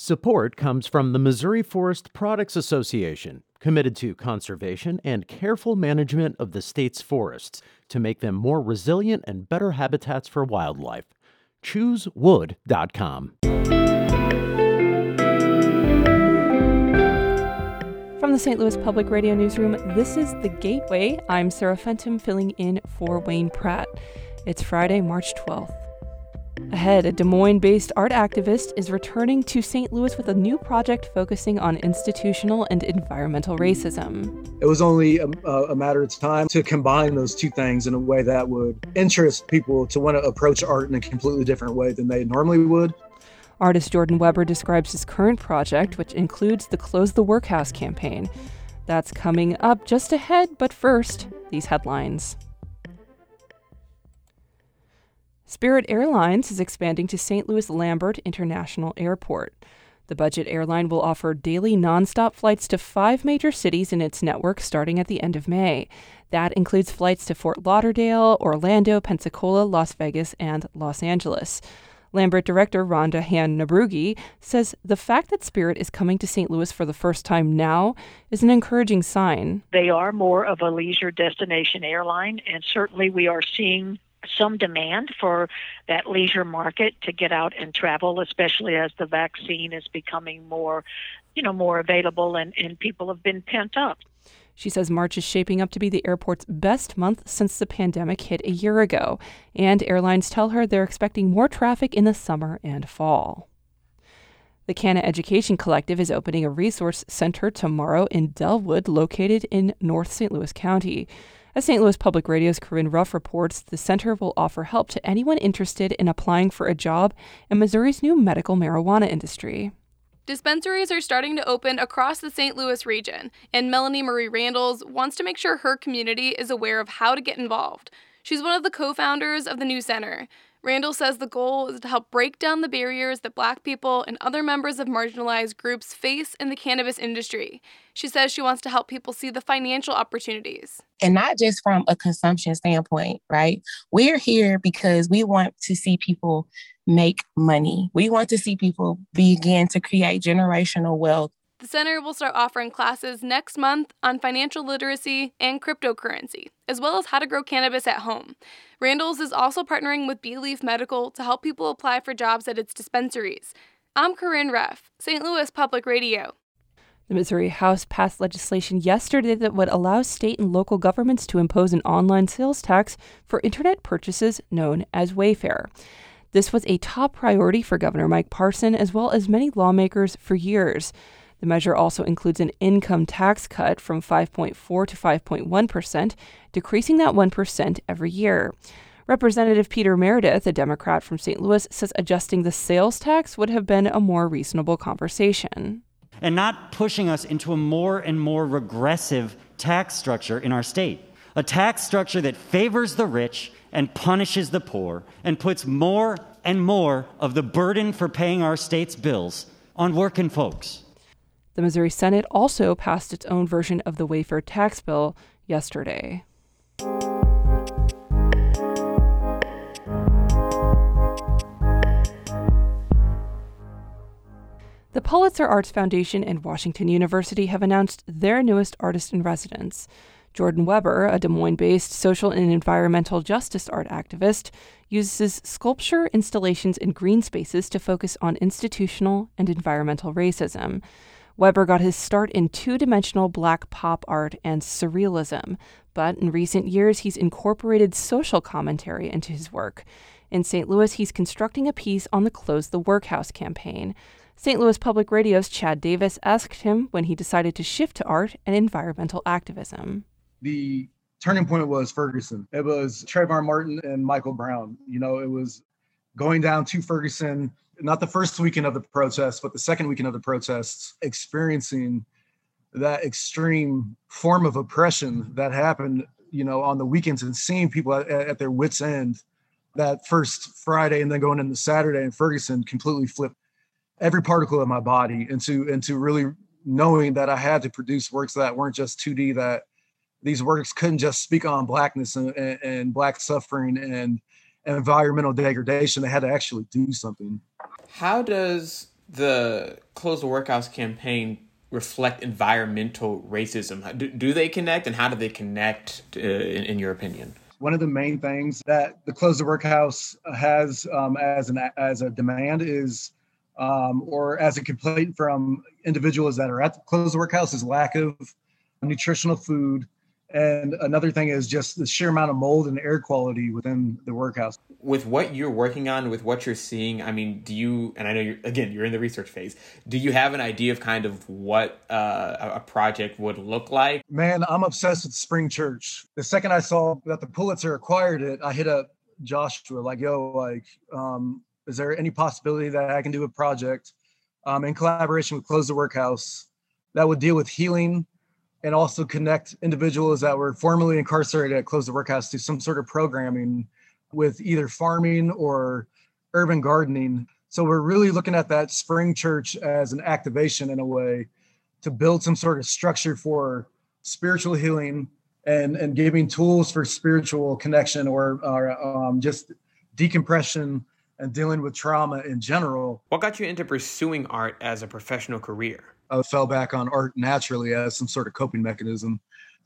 Support comes from the Missouri Forest Products Association, committed to conservation and careful management of the state's forests to make them more resilient and better habitats for wildlife. ChooseWood.com. From the St. Louis Public Radio Newsroom, this is The Gateway. I'm Sarah Fentem filling in for Wayne Pratt. It's Friday, March 12th. Ahead, a Des Moines based art activist is returning to St. Louis with a new project focusing on institutional and environmental racism. It was only a, a, matter of time to combine those two things in a way that would interest people to want to approach art in a completely different way than they normally would. Artist Jordan Weber describes his current project, which includes the Close the Workhouse campaign. That's coming up just ahead, but first, these headlines. Spirit Airlines is expanding to St. Louis Lambert International Airport. The budget airline will offer daily nonstop flights to five major cities in its network starting at the end of May. That includes flights to Fort Lauderdale, Orlando, Pensacola, Las Vegas, and Los Angeles. Lambert director Rhonda Hamm-Niebruegge says the fact that Spirit is coming to St. Louis for the first time now is an encouraging sign. They are more of a leisure destination airline, and certainly we are seeing some demand for that leisure market to get out and travel, especially as the vaccine is becoming more, you know, more available and, and people have been pent up. She says March is shaping up to be the airport's best month since the pandemic hit a year ago, and airlines tell her they're expecting more traffic in the summer and fall. The Canna Education Collective is opening a resource center tomorrow in Dellwood, located in North St. Louis County. As St. Louis Public Radio's Corinne Ruff reports, the center will offer help to anyone interested in applying for a job in Missouri's new medical marijuana industry. Dispensaries are starting to open across the St. Louis region, and Melanie Marie Randalls wants to make sure her community is aware of how to get involved. She's one of the co founders of the new center. Randall says the goal is to help break down the barriers that black people and other members of marginalized groups face in the cannabis industry. She says she wants to help people see the financial opportunities. And not just from a consumption standpoint, right? We're here because we want to see people make money. We want to see people begin to create generational wealth the center will start offering classes next month on financial literacy and cryptocurrency, as well as how to grow cannabis at home. Randalls is also partnering with BeLeaf Medical to help people apply for jobs at its dispensaries. I'm Corinne Ruff, St. Louis Public Radio. The Missouri House passed legislation yesterday that would allow state and local governments to impose an online sales tax for internet purchases known as Wayfair. This was a top priority for Governor Mike Parson as well as many lawmakers for years. The measure also includes an income tax cut from 5.4 to 5.1%, decreasing that 1% every year. Representative Peter Meredith, a Democrat from St. Louis, says adjusting the sales tax would have been a more reasonable conversation. And not pushing us into a more and more regressive tax structure in our state. A tax structure that favors the rich and punishes the poor and puts more and more of the burden for paying our state's bills on working folks. The Missouri Senate also passed its own version of the Wayfair tax bill yesterday. The Pulitzer Arts Foundation and Washington University have announced their newest artist in residence. Jordan Weber, a Des Moines based social and environmental justice art activist, uses sculpture, installations, and green spaces to focus on institutional and environmental racism. Weber got his start in two dimensional black pop art and surrealism, but in recent years he's incorporated social commentary into his work. In St. Louis, he's constructing a piece on the Close the Workhouse campaign. St. Louis Public Radio's Chad Davis asked him when he decided to shift to art and environmental activism. The turning point was Ferguson. It was Trayvon Martin and Michael Brown. You know, it was going down to Ferguson not the first weekend of the protests, but the second weekend of the protests, experiencing that extreme form of oppression that happened, you know, on the weekends and seeing people at, at their wits' end that first Friday and then going into Saturday and Ferguson completely flipped every particle of my body into into really knowing that I had to produce works that weren't just 2D, that these works couldn't just speak on blackness and, and, and black suffering and environmental degradation. They had to actually do something. How does the Close the Workhouse campaign reflect environmental racism? Do, do they connect, and how do they connect, uh, in, in, your opinion? One of the main things that the Close the Workhouse has um, as an as a demand is, um, or as a complaint from individuals that are at the closed Workhouse, is lack of nutritional food and another thing is just the sheer amount of mold and air quality within the workhouse. With what you're working on, with what you're seeing, I mean, do you, and I know you're, again, you're in the research phase, do you have an idea of kind of what uh, a project would look like? Man, I'm obsessed with Spring Church. The second I saw that the Pulitzer acquired it, I hit up Joshua, like, yo, like, um, is there any possibility that I can do a project um, in collaboration with Close the Workhouse that would deal with healing and also connect individuals that were formerly incarcerated at Close the Workhouse to some sort of programming with either farming or urban gardening. So we're really looking at that spring church as an activation in a way to build some sort of structure for spiritual healing and and giving tools for spiritual connection or, or um, just decompression and dealing with trauma in general. What got you into pursuing art as a professional career? I fell back on art naturally as some sort of coping mechanism.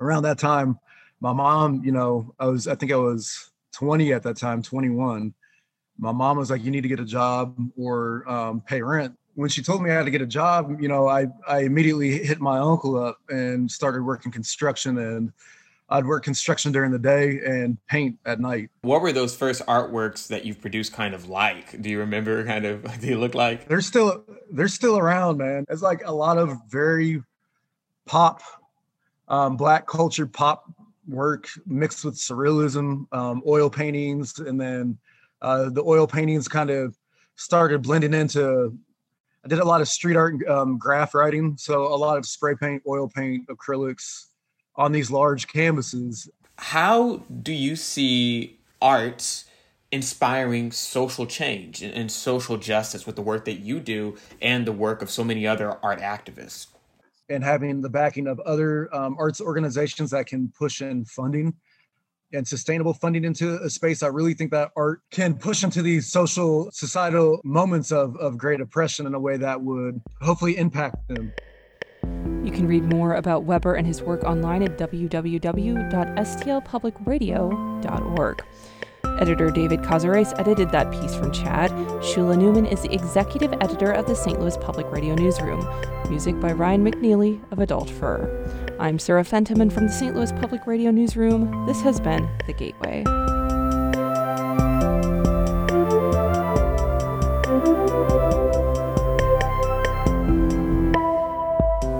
Around that time, my mom, you know, I was, I think I was 20 at that time, 21. My mom was like, you need to get a job or um, pay rent. When she told me I had to get a job, you know, I, I immediately hit my uncle up and started working construction and I'd work construction during the day and paint at night. What were those first artworks that you've produced kind of like? Do you remember kind of what they look like? They're still they're still around, man. It's like a lot of very pop, um, black culture pop work mixed with surrealism, um, oil paintings, and then uh, the oil paintings kind of started blending into. I did a lot of street art, um, graff writing, so a lot of spray paint, oil paint, acrylics, on these large canvases. How do you see art inspiring social change and, social justice with the work that you do and the work of so many other art activists? And having the backing of other um, arts organizations that can push in funding and sustainable funding into a space. I really think that art can push into these social, societal moments of, of great oppression in a way that would hopefully impact them. You can read more about Weber and his work online at www.stlpublicradio.org. Editor David Cazares edited that piece from Chad. Shula Neuman is the executive editor of the St. Louis Public Radio Newsroom. Music by Ryan McNeely of Adult Fur. I'm Sarah Fentem from the St. Louis Public Radio Newsroom. This has been The Gateway.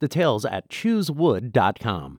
Details at choosewood.com.